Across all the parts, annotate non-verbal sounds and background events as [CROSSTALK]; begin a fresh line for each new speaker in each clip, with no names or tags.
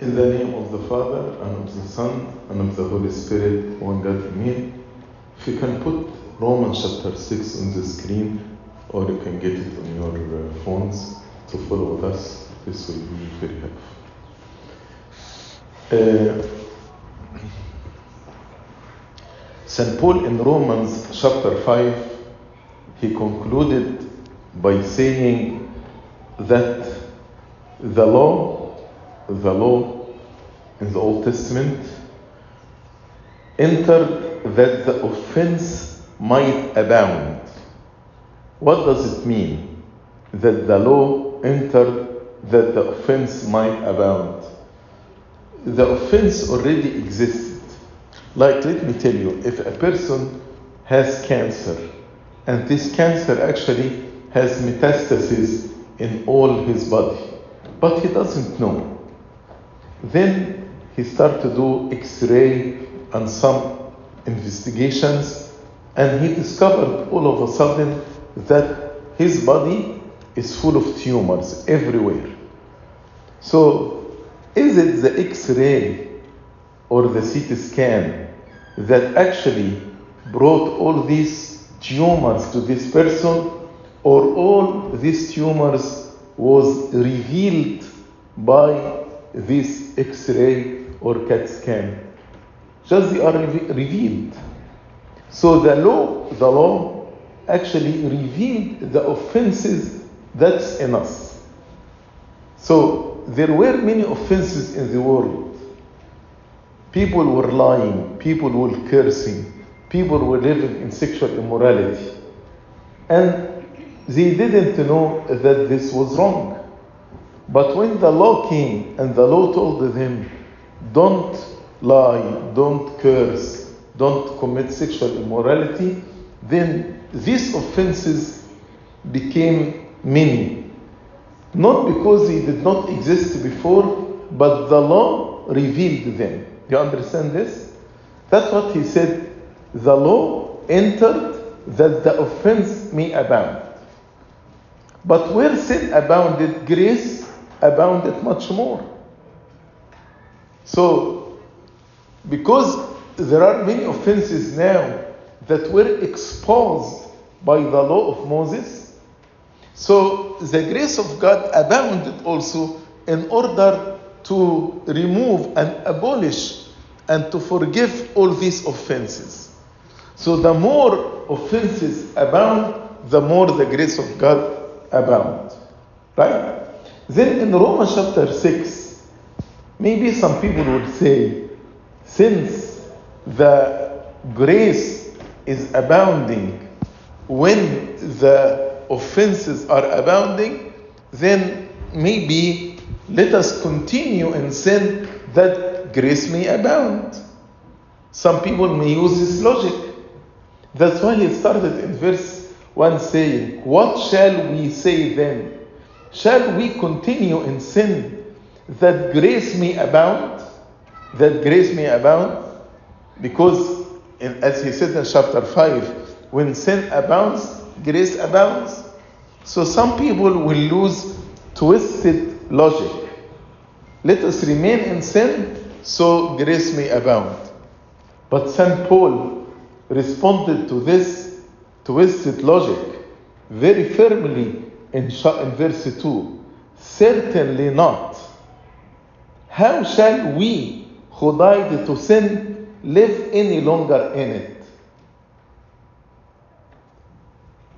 In the name of the Father, and of the Son, and of the Holy Spirit, one God, Amen. If you can put Romans chapter 6 on the screen, or you can get it on your uh, phones to follow with us, this will be very helpful. Uh, St. Paul in Romans chapter 5, he concluded by saying that the law, the law in the Old Testament entered that the offense might abound. What does it mean? That the law entered that the offense might abound. The offense already existed. Like, let me tell you, if a person has cancer, and this cancer actually has metastasis in all his body, but he doesn't know. Then he started to do X-ray and some investigations, and he discovered all of a sudden that his body is full of tumors everywhere. So, is it the X-ray or the CT scan that actually brought all these tumors to this person, or all these tumors was revealed by this X-ray or CAT scan? Just they are re- revealed. So the law, the law actually revealed the offenses that's in us. So there were many offenses in the world. People were lying, people were cursing, people were living in sexual immorality. And they didn't know that this was wrong. But when the law came and the law told them, don't lie, don't curse, don't commit sexual immorality, then these offenses became many. Not because they did not exist before, but the law revealed them. Do you understand this? That's what he said. The law entered that the offense may abound. But where sin abounded, grace abounded much more. So, because there are many offenses now that were exposed by the law of Moses, so the grace of God abounded also in order to remove and abolish and to forgive all these offenses. So the more offenses abound, the more the grace of God abounds. Right? Then in Romans chapter 6, maybe some people would say, since the grace is abounding when the offenses are abounding, then maybe let us continue in sin that grace may abound. Some people may use this logic. That's why he started in verse 1 saying, What shall we say then? Shall we continue in sin that grace may abound? That grace may abound? Because, in, as he said in chapter 5, when sin abounds, grace abounds. So some people will lose twisted logic. Let us remain in sin so grace may abound. But St. Paul responded to this twisted logic very firmly in, in verse 2. Certainly not. How shall we who died to sin live any longer in it?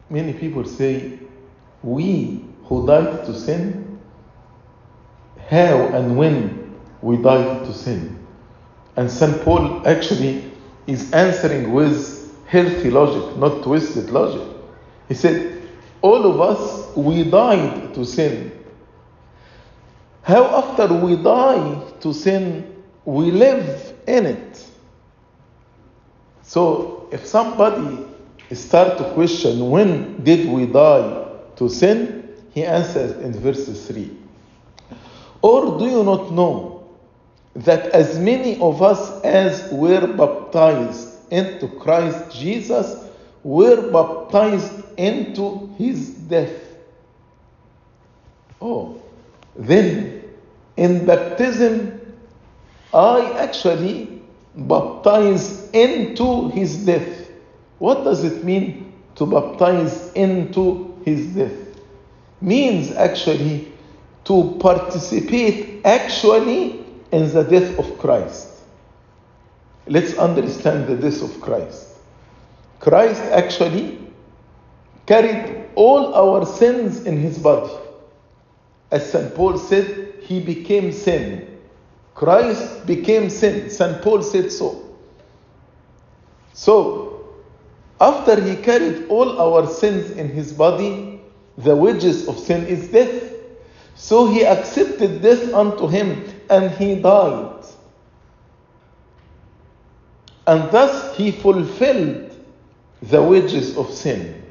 Many people say, We who died to sin, how and when we died to sin. And St. Paul actually is answering with healthy logic, not twisted logic. He said, All of us, we died to sin. How after we die to sin, we live in it. So if somebody start to question when did we die to sin, he answers in verse 3. Or do you not know that as many of us as were baptized into Christ Jesus were baptized into his death? Oh, then in baptism I actually baptize into his death. What does it mean to baptize into his death? Means actually to participate actually in the death of Christ. Let's understand the death of Christ. Christ actually carried all our sins in his body. As St. Paul said, he became sin. Christ became sin. St. Paul said so. So, after he carried all our sins in his body, the wages of sin is death. So he accepted death unto him and he died. And thus he fulfilled the wages of sin.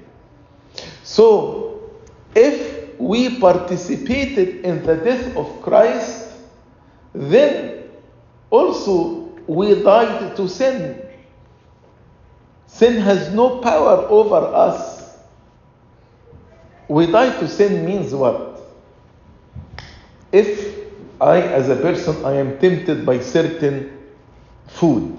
So, if we participated in the death of Christ, then also we died to sin. Sin has no power over us. We die to sin means what? If I, as a person, I am tempted by certain food,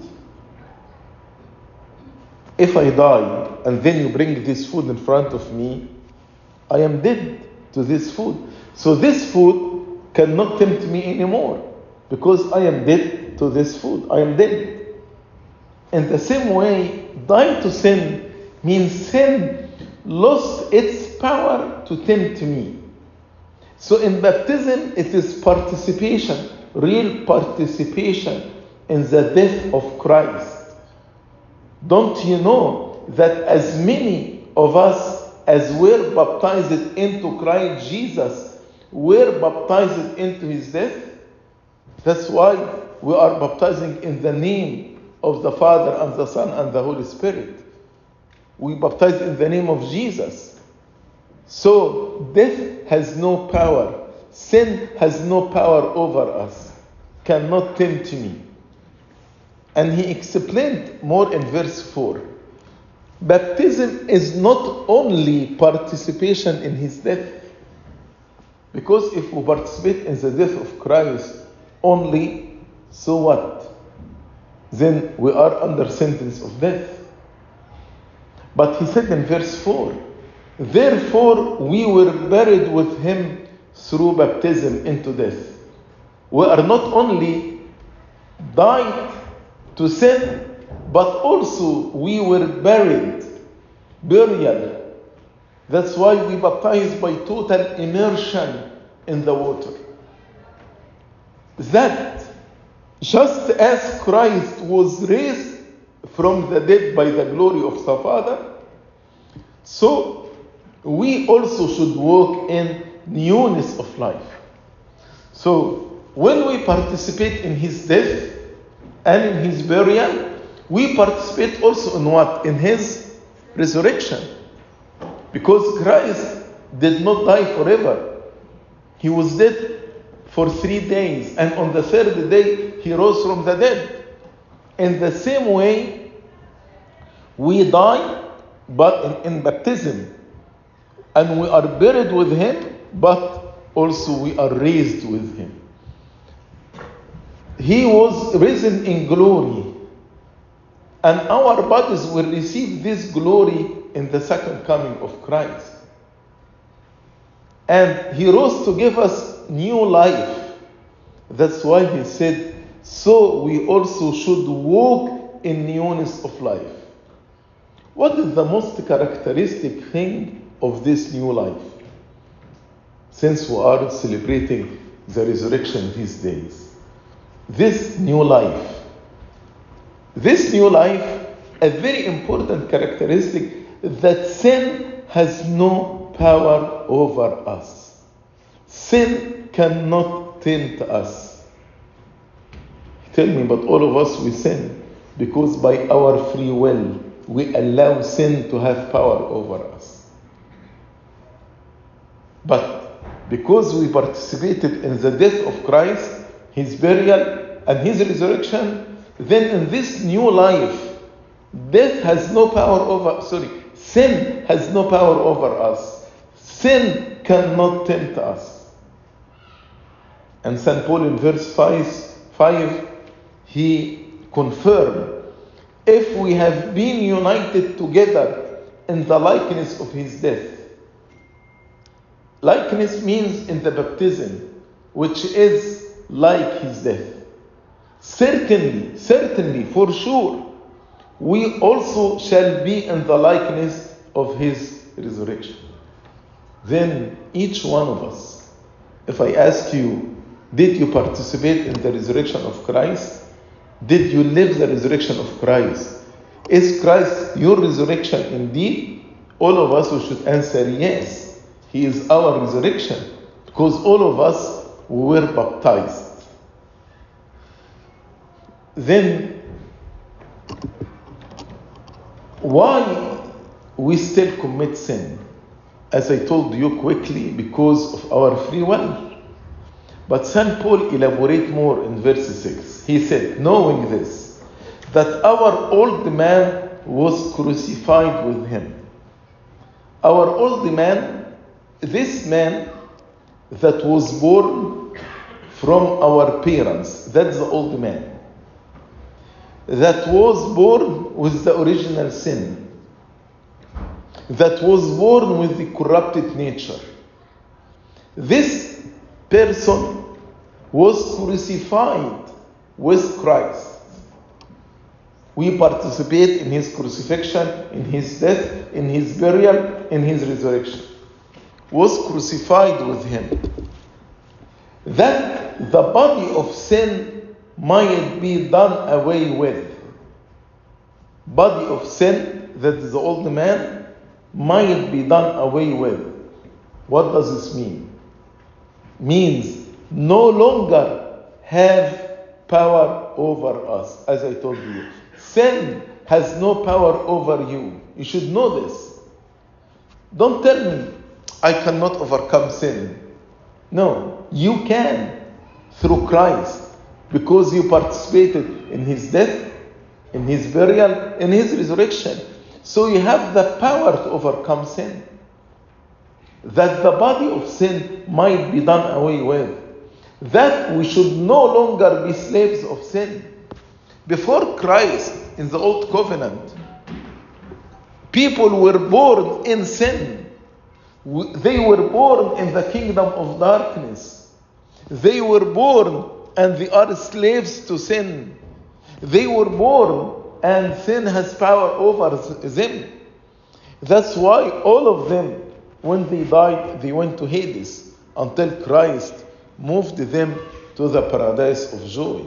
if I die and then you bring this food in front of me, I am dead to this food. So this food cannot tempt me anymore because I am dead to this food. I am dead. In the same way, die to sin means sin lost its power to tempt me. So in baptism, it is participation, real participation in the death of Christ. Don't you know that as many of us as were baptized into Christ Jesus were baptized into his death? That's why we are baptizing in the name of the Father and the Son and the Holy Spirit. We baptize in the name of Jesus. So death has no power. Sin has no power over us. Cannot tempt me. And he explained more in verse 4. Baptism is not only participation in his death, because if we participate in the death of Christ only, so what? Then we are under sentence of death. But he said in verse 4 Therefore we were buried with him through baptism into death. We are not only died to sin, but also we were buried, burial. That's why we baptize by total immersion in the water. That just as Christ was raised from the dead by the glory of the Father, so we also should walk in newness of life. So when we participate in his death and in his burial, we participate also in what? In his resurrection. Because Christ did not die forever. He was dead for three days, and on the third day, he rose from the dead. In the same way, we die, but in, in baptism, and we are buried with him, but also we are raised with him. He was risen in glory, and our bodies will receive this glory in the second coming of Christ. And he rose to give us new life. That's why he said, So we also should walk in newness of life. What is the most characteristic thing of this new life? Since we are celebrating the resurrection these days, this new life, this new life, a very important characteristic that sin has no power over us. Sin cannot tempt us. Tell me, but all of us we sin because by our free will we allow sin to have power over us. But because we participated in the death of Christ, his burial, and his resurrection, then in this new life, death has no power over, sorry, sin has no power over us. Sin cannot tempt us. And St. Paul in verse 5, 5 he confirmed, if we have been united together in the likeness of his death. Likeness means in the baptism, which is like his death. Certainly, certainly, for sure, we also shall be in the likeness of his resurrection. Then each one of us, if I ask you, did you participate in the resurrection of Christ? Did you live the resurrection of Christ? Is Christ your resurrection indeed? All of us should answer yes. He is our resurrection because all of us were baptized. Then why we still commit sin? As I told you quickly, because of our free will. But St. Paul elaborate more in verse 6. He said, knowing this, that our old man was crucified with him. Our old man, this man that was born from our parents, that's the old man. That was born with the original sin. That was born with the corrupted nature. This person was crucified with Christ. We participate in his crucifixion, in his death, in his burial, in his resurrection. Was crucified with him. That the body of sin might be done away with. Body of sin, that is the old man, might be done away with. What does this mean? Means no longer have power over us, as I told you. Sin has no power over you. You should know this. Don't tell me, I cannot overcome sin. No, you can through Christ because you participated in his death, in his burial, in his resurrection. So you have the power to overcome sin. That the body of sin might be done away with. That we should no longer be slaves of sin. Before Christ in the Old Covenant, people were born in sin. They were born in the kingdom of darkness. They were born and they are slaves to sin. They were born and sin has power over them. That's why all of them, when they died, they went to Hades until Christ moved them to the paradise of joy.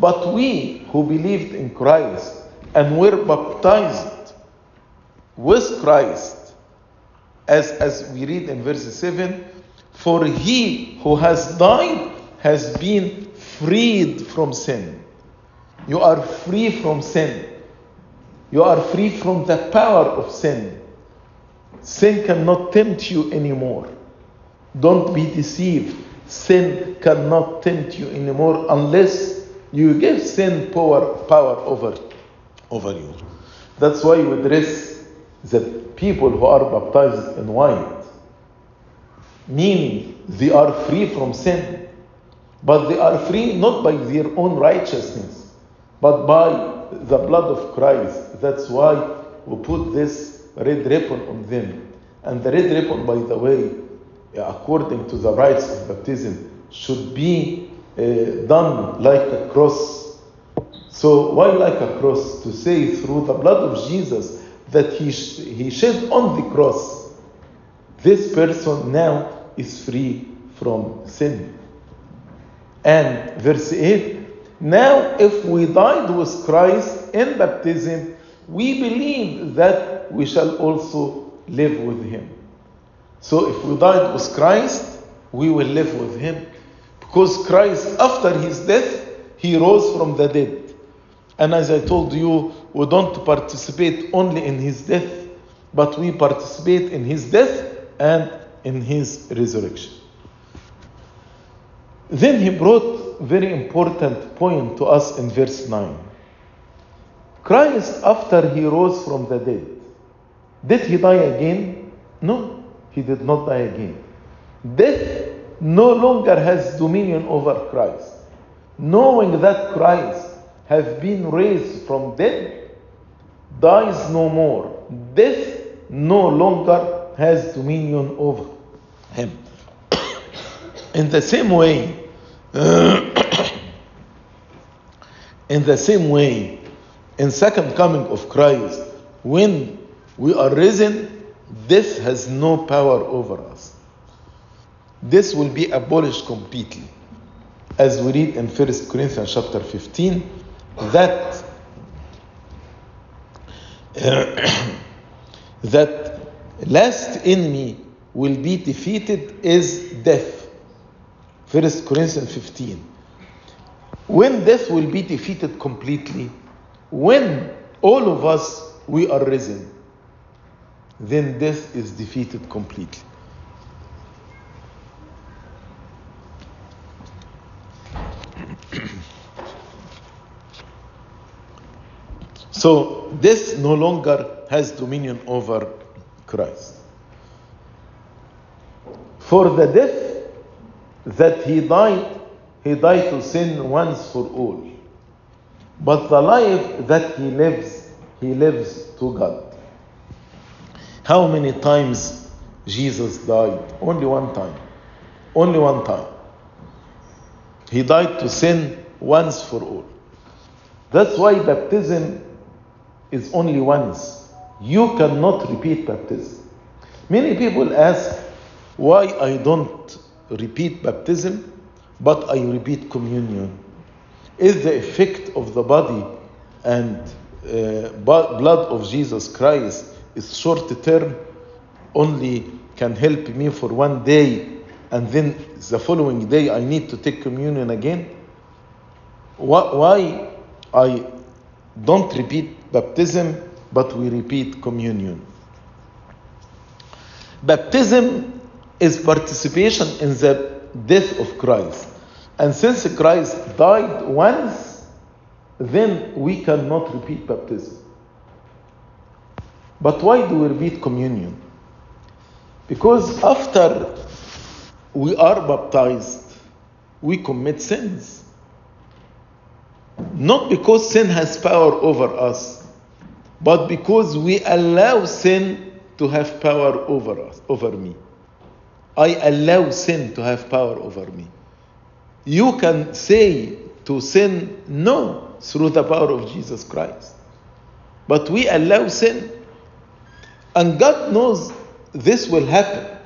But we who believed in Christ and were baptized with Christ, as, as we read in verse 7, for he who has died has been freed from sin. You are free from sin. You are free from the power of sin. Sin cannot tempt you anymore. Don't be deceived. Sin cannot tempt you anymore unless you give sin power, power over, over you. That's why we dress the people who are baptized in white, meaning they are free from sin. But they are free not by their own righteousness, but by the blood of Christ. That's why we put this red ribbon on them. And the red ribbon, by the way, according to the rites of baptism, should be uh, done like a cross. So, why like a cross? To say through the blood of Jesus that he, he shed on the cross, this person now is free from sin. And verse 8 now, if we died with Christ in baptism, we believe that we shall also live with him. So, if we died with Christ, we will live with him. Because Christ, after his death, he rose from the dead. And as I told you, we don't participate only in his death, but we participate in his death and in his resurrection. Then he brought very important point to us in verse 9. Christ, after he rose from the dead, did he die again? No, he did not die again. Death no longer has dominion over Christ. knowing that Christ has been raised from dead, dies no more. Death no longer has dominion over him. [COUGHS] In the same way, [COUGHS] in the same way, in second coming of Christ, when we are risen, death has no power over us. This will be abolished completely. As we read in 1 Corinthians chapter 15, that [COUGHS] that last enemy will be defeated is death. First Corinthians 15. When death will be defeated completely, when all of us we are risen, then death is defeated completely. So this no longer has dominion over Christ. For the death that he died, he died to sin once for all. But the life that he lives, he lives to God. How many times Jesus died? Only one time. Only one time. He died to sin once for all. That's why baptism is only once. You cannot repeat baptism. Many people ask why I don't repeat baptism, but I repeat communion. Is the effect of the body and uh, blood of Jesus Christ is short term, only can help me for one day, and then the following day I need to take communion again? Why I don't repeat baptism, but we repeat communion? Baptism is participation in the death of Christ. And since Christ died once, then we cannot repeat baptism. But why do we repeat communion? Because after we are baptized, we commit sins. Not because sin has power over us, but because we allow sin to have power over us, over me. I allow sin to have power over me. You can say to sin no through the power of Jesus Christ. But we allow sin. And God knows this will happen.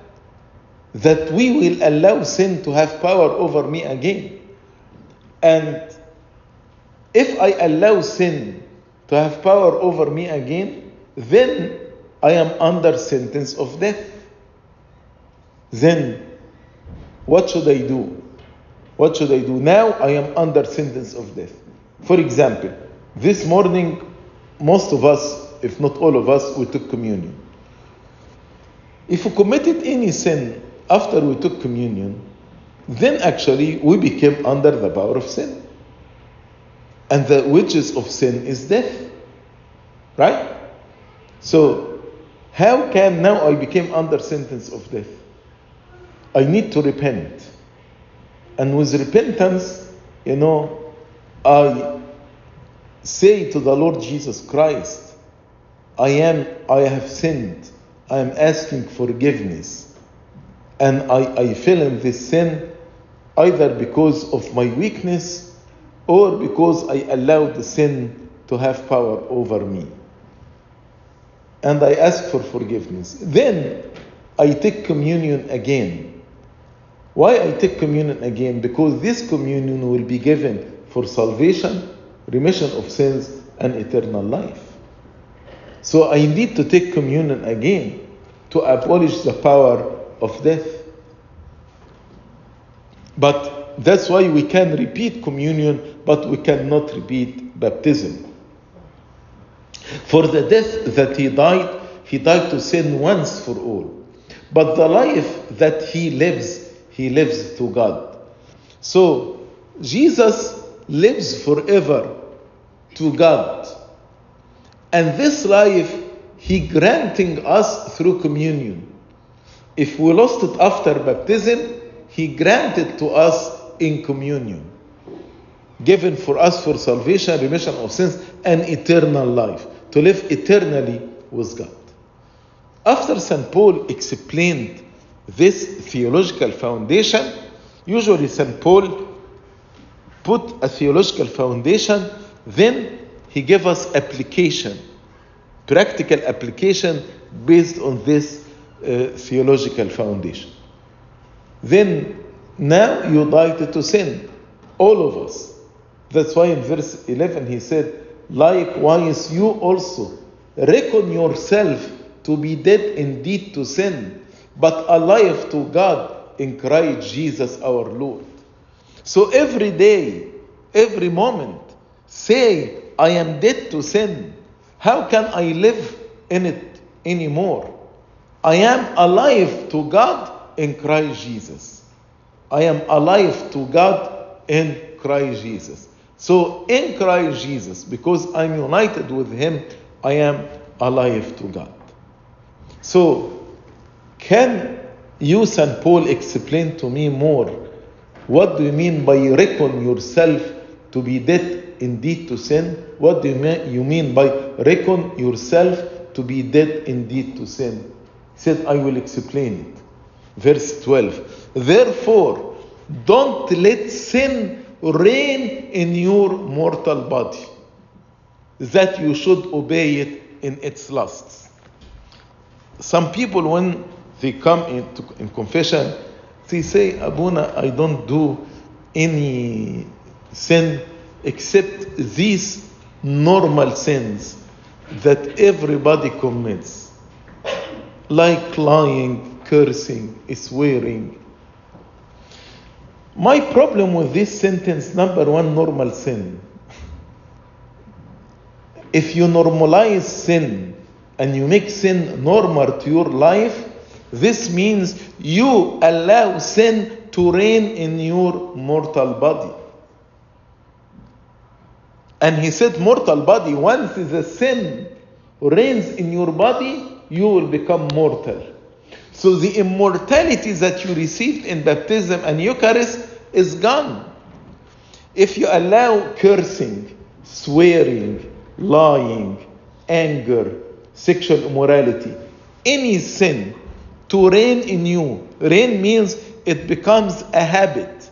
That we will allow sin to have power over me again. And if I allow sin to have power over me again, then I am under sentence of death. Then what should I do? What should I do? Now I am under sentence of death. For example, this morning, most of us, if not all of us, we took communion. If we committed any sin after we took communion, then actually we became under the power of sin. And the wages of sin is death. Right? So, how can now I became under sentence of death? I need to repent. And with repentance, you know, I say to the Lord Jesus Christ, I am, I have sinned. I am asking forgiveness. And I, I fell in this sin either because of my weakness or because I allowed the sin to have power over me. And I ask for forgiveness. Then I take communion again. Why I take communion again? Because this communion will be given for salvation, remission of sins, and eternal life. So I need to take communion again to abolish the power of death. But that's why we can repeat communion, but we cannot repeat baptism. For the death that he died, he died to sin once for all. But the life that he lives, he lives to God. So Jesus lives forever to God. And this life he granting us through communion. If we lost it after baptism, he granted to us in communion. given for us for salvation, remission of sins, and eternal life, to live eternally with God. After St. Paul explained this theological foundation, usually St. Paul put a theological foundation, then he gave us application, practical application based on this uh, theological foundation. Then now you died to sin, all of us. That's why in verse 11 he said, Likewise, you also reckon yourself to be dead indeed to sin, but alive to God in Christ Jesus our Lord. So every day, every moment, say, I am dead to sin. How can I live in it anymore? I am alive to God in Christ Jesus. I am alive to God in Christ Jesus. So, in Christ Jesus, because I'm united with Him, I am alive to God. So, can you, St. Paul, explain to me more? What do you mean by reckon yourself to be dead indeed to sin? What do you mean by reckon yourself to be dead indeed to sin? He said, I will explain it. Verse 12. Therefore, don't let sin reign in your mortal body, that you should obey it in its lusts. Some people, when they come into, in confession, they say, Abuna, I don't do any sin except these normal sins that everybody commits, like lying, cursing, swearing. My problem with this sentence, number one, normal sin. If you normalize sin and you make sin normal to your life, this means you allow sin to reign in your mortal body. And he said, mortal body, once the sin reigns in your body, you will become mortal. So the immortality that you received in baptism and Eucharist is gone. If you allow cursing, swearing, lying, anger, sexual immorality, any sin to reign in you, reign means it becomes a habit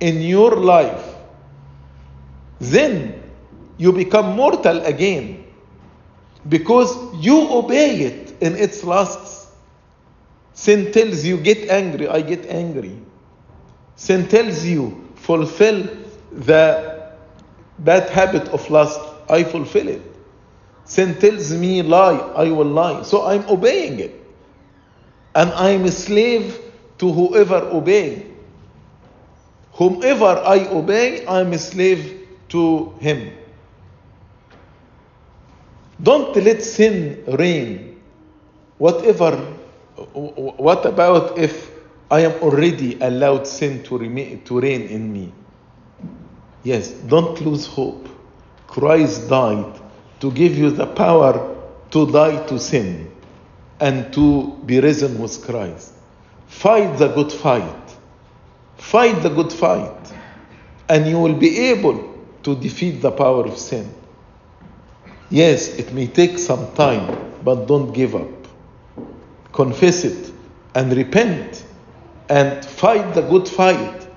in your life, then you become mortal again because you obey it in its lusts. Sin tells you, get angry, I get angry. Sin tells you, fulfill the bad habit of lust, I fulfill it. Sin tells me, lie, I will lie. So I'm obeying it. And I'm a slave to whoever obey. Whomever I obey, I'm a slave to him. Don't let sin reign. Whatever, what about if I am already allowed sin to, remain, to reign in me? Yes, don't lose hope. Christ died to give you the power to die to sin and to be risen with Christ. Fight the good fight. Fight the good fight. And you will be able to defeat the power of sin. Yes, it may take some time, but don't give up. Confess it and repent and fight the good fight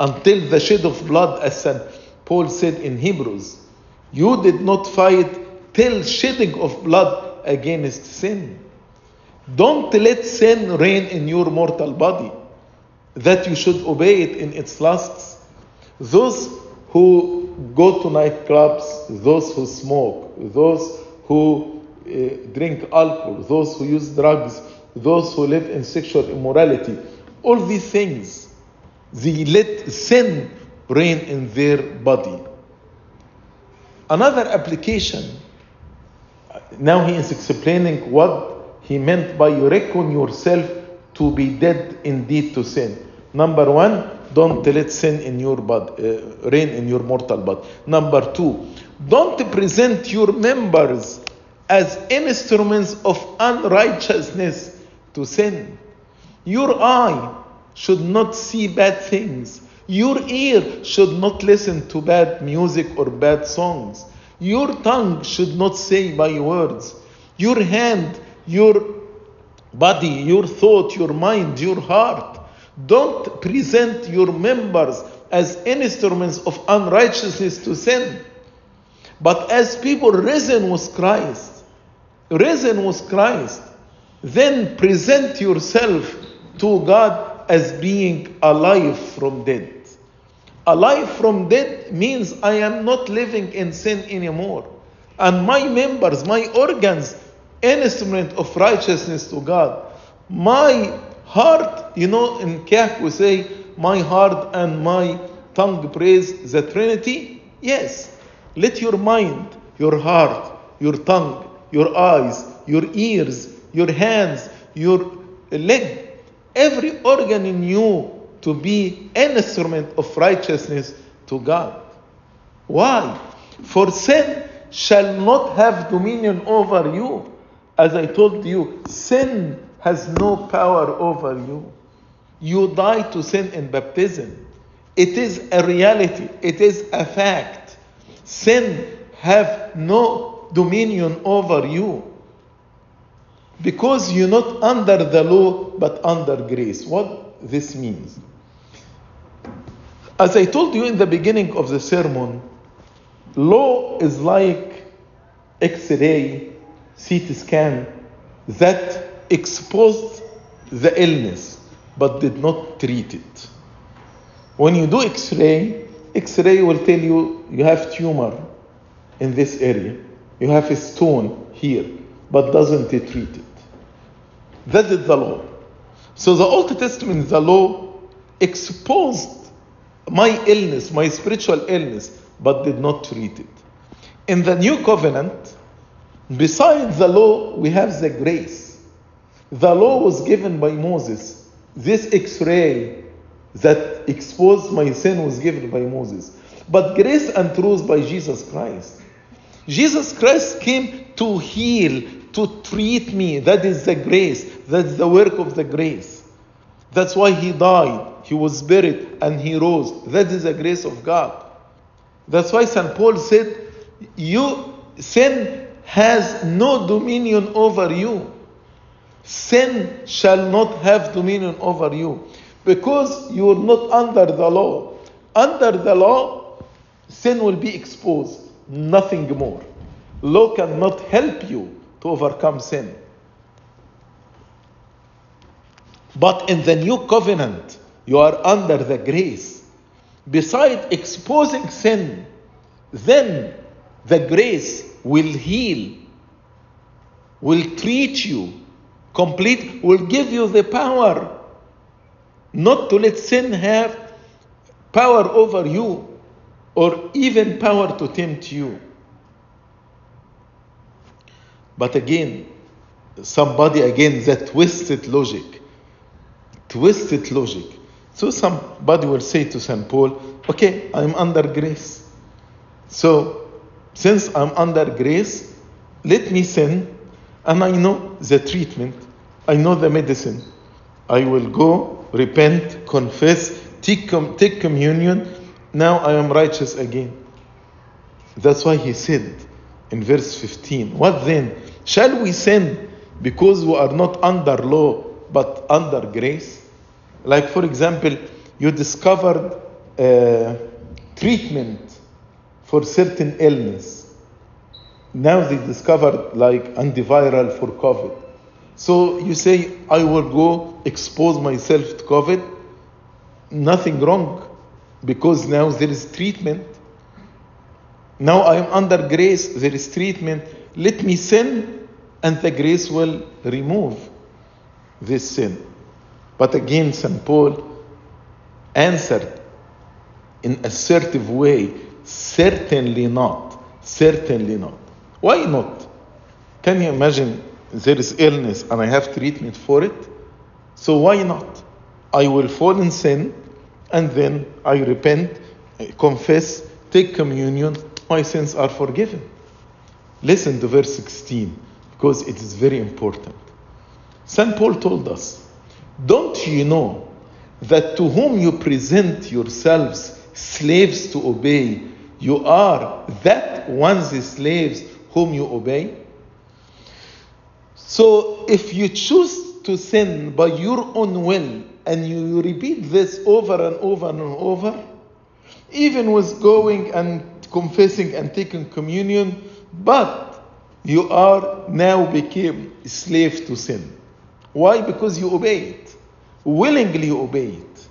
until the shed of blood, as St. Paul said in Hebrews. You did not fight till shedding of blood against sin. Don't let sin reign in your mortal body, that you should obey it in its lusts. Those who go to nightclubs, those who smoke, those who uh, drink alcohol, those who use drugs, those who live in sexual immorality, all these things, they let sin reign in their body. Another application, now he is explaining what he meant by you reckon yourself to be dead indeed to sin. Number one, don't let sin in your body, uh, reign in your mortal body. Number two, don't present your members as instruments of unrighteousness to sin. Your eye should not see bad things. Your ear should not listen to bad music or bad songs. Your tongue should not say by words. Your hand, your body, your thought, your mind, your heart. Don't present your members as instruments of unrighteousness to sin, but as people risen with Christ. Risen with Christ. Then present yourself to God as being alive from dead. Alive from dead means I am not living in sin anymore. And my members, my organs, instrument of righteousness to God. My heart, you know, in Kahf we say, my heart and my tongue praise the Trinity. Yes, let your mind, your heart, your tongue, your eyes, your ears, your hands, your leg, every organ in you to be an instrument of righteousness to God. Why? For sin shall not have dominion over you. As I told you, sin has no power over you. You die to sin in baptism. It is a reality, it is a fact. Sin have no dominion over you because you're not under the law but under grace. What this means? As I told you in the beginning of the sermon, law is like X ray, CT scan that exposed the illness but did not treat it. When you do X ray, X ray will tell you you have tumor in this area, you have a stone here, but doesn't treat it. That is the law. So the Old Testament, the law exposed my illness, my spiritual illness, but did not treat it. In the new covenant, besides the law, we have the grace. The law was given by Moses. This x ray that exposed my sin was given by Moses. But grace and truth by Jesus Christ. Jesus Christ came to heal, to treat me. That is the grace. That's the work of the grace. That's why he died. He was buried and he rose. That is the grace of God. That's why St. Paul said, You sin has no dominion over you. Sin shall not have dominion over you because you are not under the law. Under the law, sin will be exposed, nothing more. Law cannot help you to overcome sin. But in the new covenant, you are under the grace. Besides exposing sin, then the grace will heal, will treat you, complete, will give you the power not to let sin have power over you or even power to tempt you. But again, somebody again that twisted logic, twisted logic. So somebody will say to St. Paul, okay, I'm under grace. So since I'm under grace, let me sin, and I know the treatment, I know the medicine. I will go, repent, confess, take, com- take communion. Now I am righteous again. That's why he said in verse 15, What then? Shall we sin because we are not under law but under grace? Like, for example, you discovered treatment for certain illness. Now they discovered like antiviral for COVID. So you say, I will go expose myself to COVID. Nothing wrong because now there is treatment. Now I am under grace, there is treatment. Let me sin, and the grace will remove this sin. But again, St. Paul answered in assertive way certainly not, certainly not. Why not? Can you imagine there is illness and I have treatment for it? So why not? I will fall in sin and then I repent, confess, take communion, my sins are forgiven. Listen to verse 16 because it is very important. St. Paul told us, Don't you know that to whom you present yourselves slaves to obey, you are that one's slaves whom you obey? So if you choose to sin by your own will and you repeat this over and over and over, even with going and confessing and taking communion, but you are now became slave to sin. Why? Because you obey it. Willingly you obey it.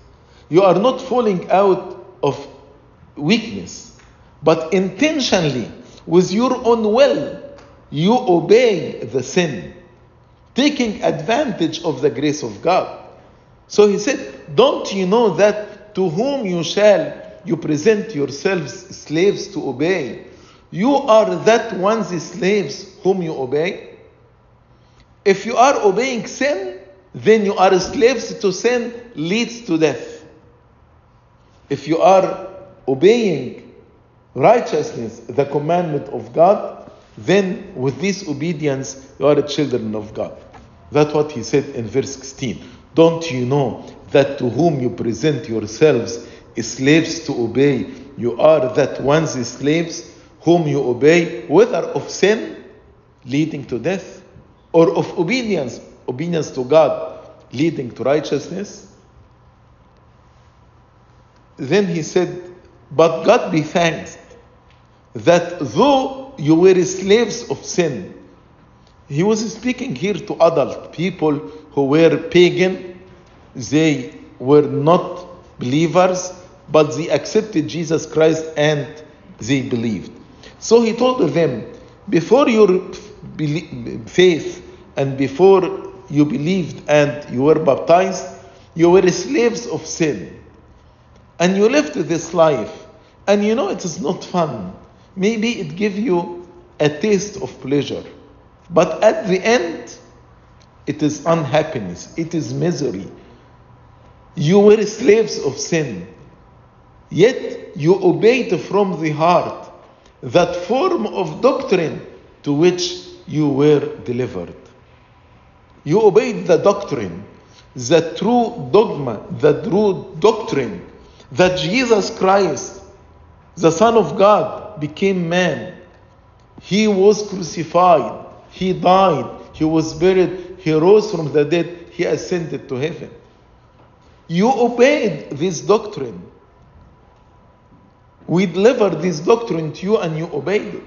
You are not falling out of weakness, but intentionally, with your own will, you obey the sin, taking advantage of the grace of God. So he said, Don't you know that to whom you shall you present yourselves slaves to obey? You are that one's slaves whom you obey. If you are obeying sin, then you are slaves to sin, leads to death. If you are obeying righteousness, the commandment of God, then with this obedience, you are the children of God. That's what he said in verse 16. Don't you know that to whom you present yourselves slaves to obey, you are that one's slaves whom you obey, whether of sin leading to death or of obedience, obedience to God leading to righteousness? Then he said, But God be thanked that though you were slaves of sin, he was speaking here to adult people who were pagan, they were not believers, but they accepted Jesus Christ and they believed. So he told them, before your faith and before you believed and you were baptized, you were slaves of sin. And you lived this life. And you know it is not fun. Maybe it gives you a taste of pleasure. But at the end, it is unhappiness, it is misery. You were slaves of sin. Yet you obeyed from the heart that form of doctrine to which you were delivered. You obeyed the doctrine, the true dogma, the true doctrine that Jesus Christ, the Son of God, became man. He was crucified, he died, he was buried, he rose from the dead, he ascended to heaven. You obeyed this doctrine. We delivered this doctrine to you and you obeyed it.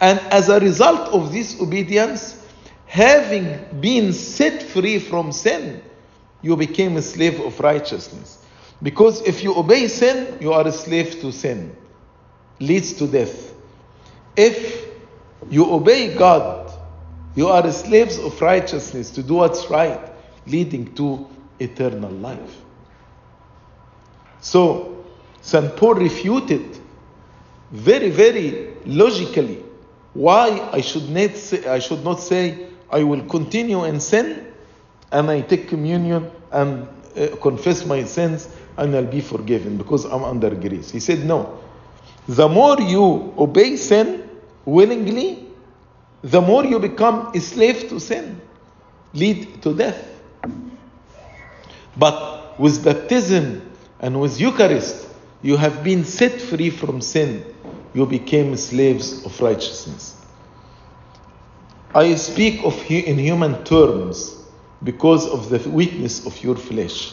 And as a result of this obedience, having been set free from sin, you became a slave of righteousness. Because if you obey sin, you are a slave to sin, leads to death. If you obey God, you are slaves of righteousness to do what's right, leading to eternal life. So, St. Paul refuted very, very logically why I should not say, I should not say I will continue in sin and I take communion and uh, confess my sins and I'll be forgiven because I'm under grace. He said, No. The more you obey sin willingly, the more you become a slave to sin, lead to death. But with baptism and with Eucharist, you have been set free from sin. You became slaves of righteousness. I speak of you in human terms because of the weakness of your flesh.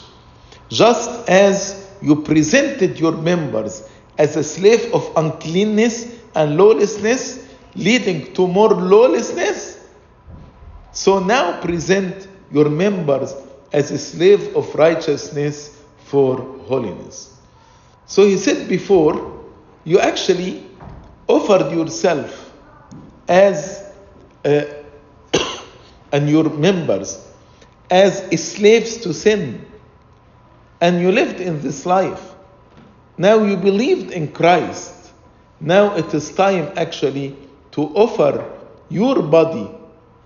Just as you presented your members as a slave of uncleanness and lawlessness, leading to more lawlessness, so now present your members as a slave of righteousness for holiness. So he said before, you actually offered yourself as [COUGHS] and your members as slaves to sin and you lived in this life. Now you believed in Christ. Now it is time actually to offer your body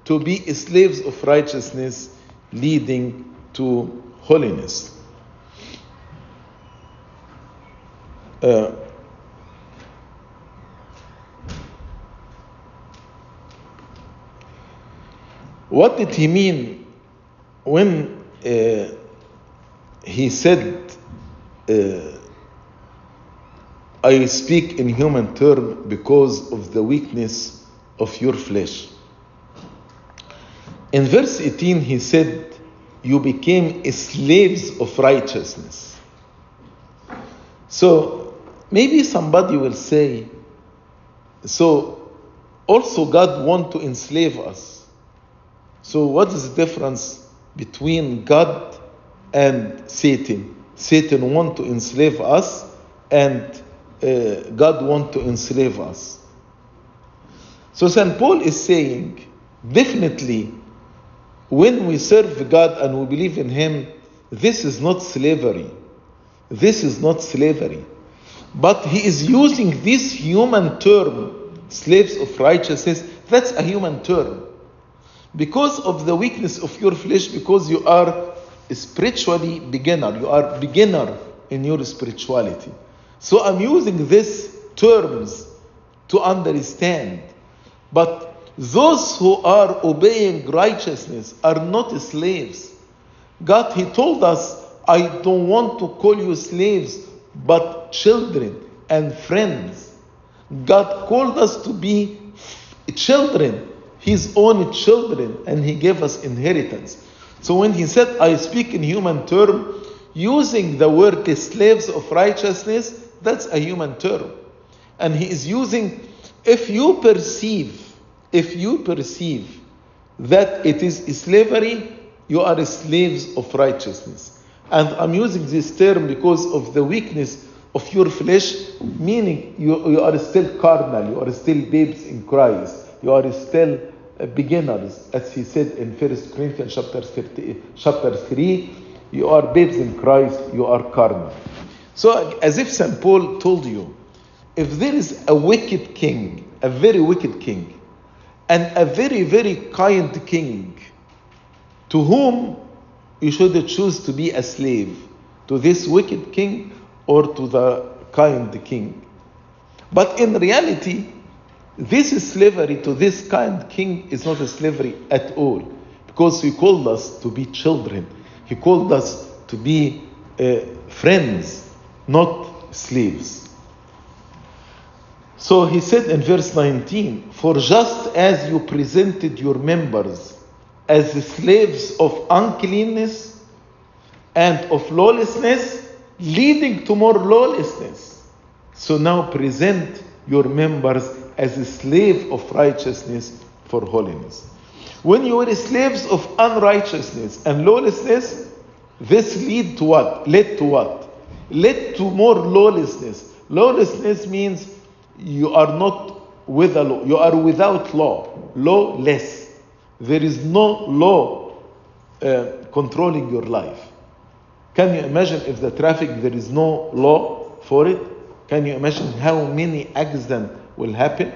to be slaves of righteousness leading to holiness. Uh, what did he mean when uh, he said, uh, I speak in human term because of the weakness of your flesh. In verse 18, he said, You became slaves of righteousness. So maybe somebody will say, So also God want to enslave us. So what is the difference between God and Satan? Satan want to enslave us and uh, God want to enslave us. So St. Paul is saying, definitely, when we serve God and we believe in Him, this is not slavery. This is not slavery. But he is using this human term, slaves of righteousness, that's a human term. Because of the weakness of your flesh, because you are spiritually beginner, you are beginner in your spirituality. So I'm using these terms to understand. But those who are obeying righteousness are not slaves. God, He told us, I don't want to call you slaves, but children and friends. God called us to be children, His own children, and He gave us inheritance. So when He said, I speak in human term, using the word slaves of righteousness, that's a human term. And He is using, if you perceive if you perceive that it is slavery, you are slaves of righteousness. And I'm using this term because of the weakness of your flesh, meaning you, you are still carnal, you are still babes in Christ, you are still uh, beginners, as he said in 1 Corinthians chapter, 30, chapter 3, you are babes in Christ, you are carnal. So, as if St. Paul told you, if there is a wicked king, a very wicked king, and a very, very kind king to whom you should choose to be a slave to this wicked king or to the kind king. But in reality, this slavery to this kind king is not a slavery at all because he called us to be children, he called us to be uh, friends, not slaves. So he said in verse 19, For just as you presented your members as slaves of uncleanness and of lawlessness, leading to more lawlessness, so now present your members as a slave of righteousness for holiness. When you were slaves of unrighteousness and lawlessness, this lead to what? Led to what? Led to more lawlessness. Lawlessness means you are not with a law. You are without law, lawless. There is no law uh, controlling your life. Can you imagine if the traffic there is no law for it? Can you imagine how many accidents will happen?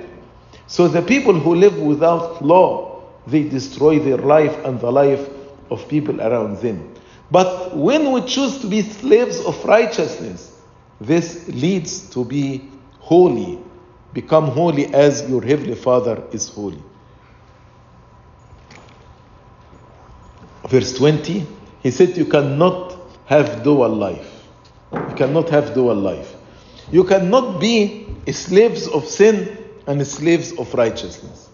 So the people who live without law, they destroy their life and the life of people around them. But when we choose to be slaves of righteousness, this leads to be holy, Become holy as your heavenly Father is holy. Verse 20, he said, You cannot have dual life. You cannot have dual life. You cannot be slaves of sin and slaves of righteousness.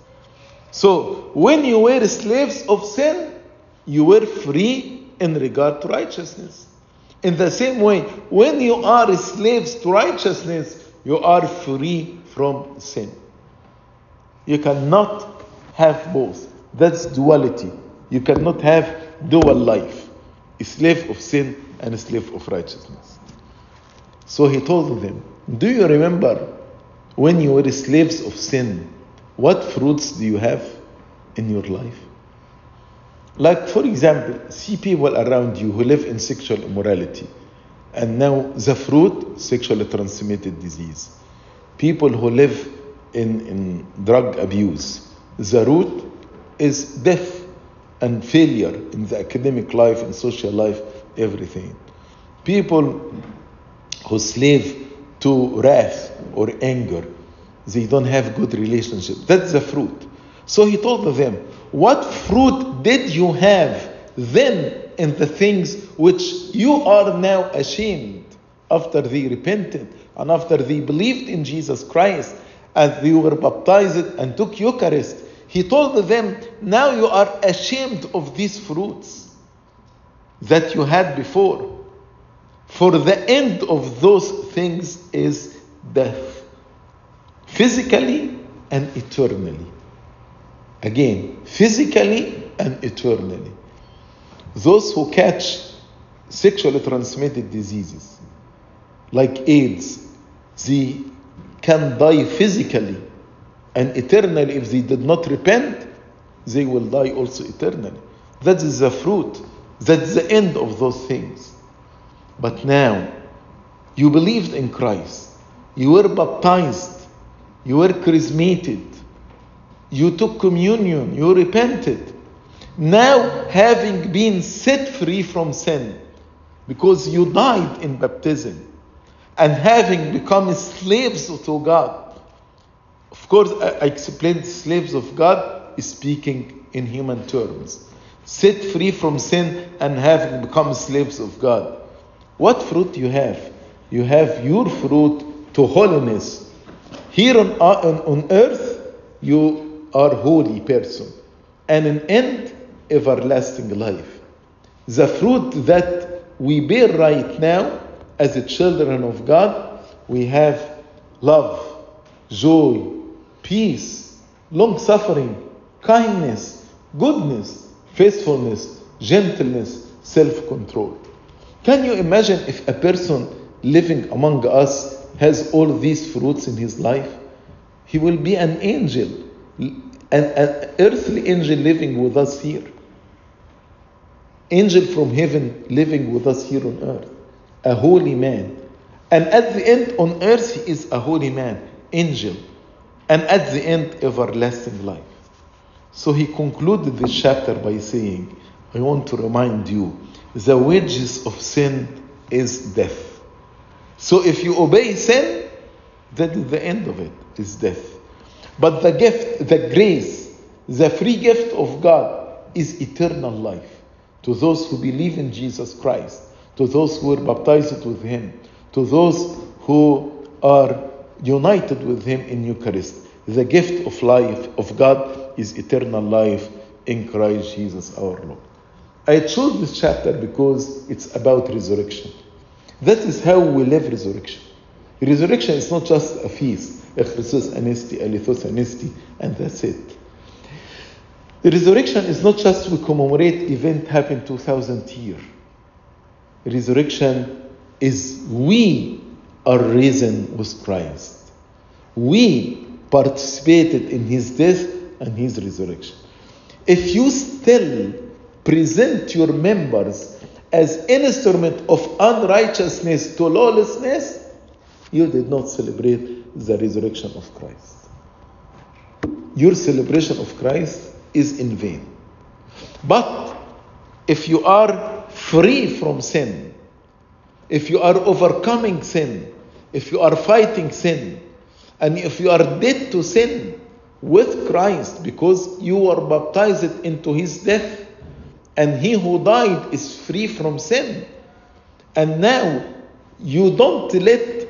So, when you were slaves of sin, you were free in regard to righteousness. In the same way, when you are slaves to righteousness, you are free from sin. You cannot have both. That's duality. You cannot have dual life a slave of sin and a slave of righteousness. So he told them, Do you remember when you were slaves of sin? What fruits do you have in your life? Like, for example, see people around you who live in sexual immorality, and now the fruit, sexually transmitted disease people who live in, in drug abuse. The root is death and failure in the academic life and social life, everything. People who slave to wrath or anger, they don't have good relationship. That's the fruit. So he told them, What fruit did you have then in the things which you are now ashamed after they repented and after they believed in Jesus Christ and they were baptized and took Eucharist. He told them, Now you are ashamed of these fruits that you had before. For the end of those things is death, physically and eternally. Again, physically and eternally. Those who catch sexually transmitted diseases like AIDS, they can die physically and eternally if they did not repent, they will die also eternally. That is the fruit. That's the end of those things. But now, you believed in Christ. You were baptized. You were chrismated. You took communion. You repented. Now, having been set free from sin, because you died in baptism, and having become slaves to God. Of course, I explained slaves of God is speaking in human terms. Set free from sin and having become slaves of God. What fruit you have? You have your fruit to holiness. Here on, uh, on, on earth, you are holy person. And in end, everlasting life. The fruit that we bear right now as the children of God, we have love, joy, peace, long suffering, kindness, goodness, faithfulness, gentleness, self control. Can you imagine if a person living among us has all these fruits in his life? He will be an angel, an, an earthly angel living with us here. Angel from heaven living with us here on earth. A holy man. And at the end, on earth, he is a holy man, angel. And at the end, everlasting life. So he concluded this chapter by saying, I want to remind you the wages of sin is death. So if you obey sin, that is the end of it, is death. But the gift, the grace, the free gift of God is eternal life to those who believe in Jesus Christ, to those who are baptized with Him, to those who are united with Him in Eucharist. The gift of life of God is eternal life in Christ Jesus our Lord. I chose this chapter because it's about resurrection. That is how we live resurrection. Resurrection is not just a feast, Christos Anesti, Alithos Anesti, and that's it. The resurrection is not just we commemorate event happened 2000 years. Resurrection is we are risen with Christ. We participated in his death and his resurrection. If you still present your members as an instrument of unrighteousness to lawlessness, you did not celebrate the resurrection of Christ. Your celebration of Christ is in vain. But if you are free from sin, if you are overcoming sin, if you are fighting sin, and if you are dead to sin with Christ because you were baptized into his death, and he who died is free from sin, and now you don't let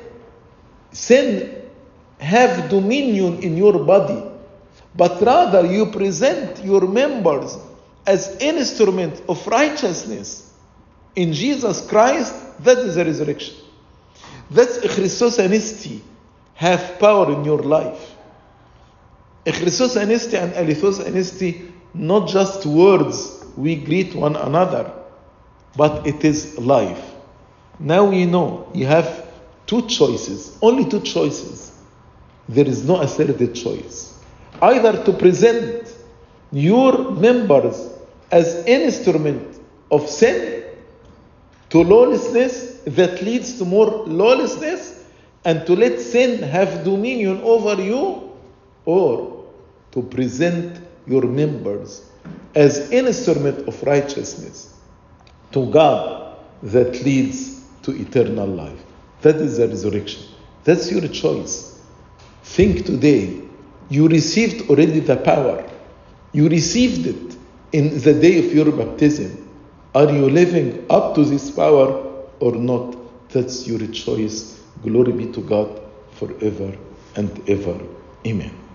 sin have dominion in your body, but rather you present your members as instrument of righteousness in Jesus Christ, that is the resurrection. That's Christos Anesti have power in your life. Christos Anesti and Alithos Anesti, not just words we greet one another, but it is life. Now you know you have two choices, only two choices. There is no asserted choice. Either to present your members as an instrument of sin to lawlessness that leads to more lawlessness and to let sin have dominion over you or to present your members as an instrument of righteousness to God that leads to eternal life. That is the resurrection. That's your choice. Think today. You received already the power. You received it in the day of your baptism. Are you living up to this power or not? That's your choice. Glory be to God forever and ever. Amen.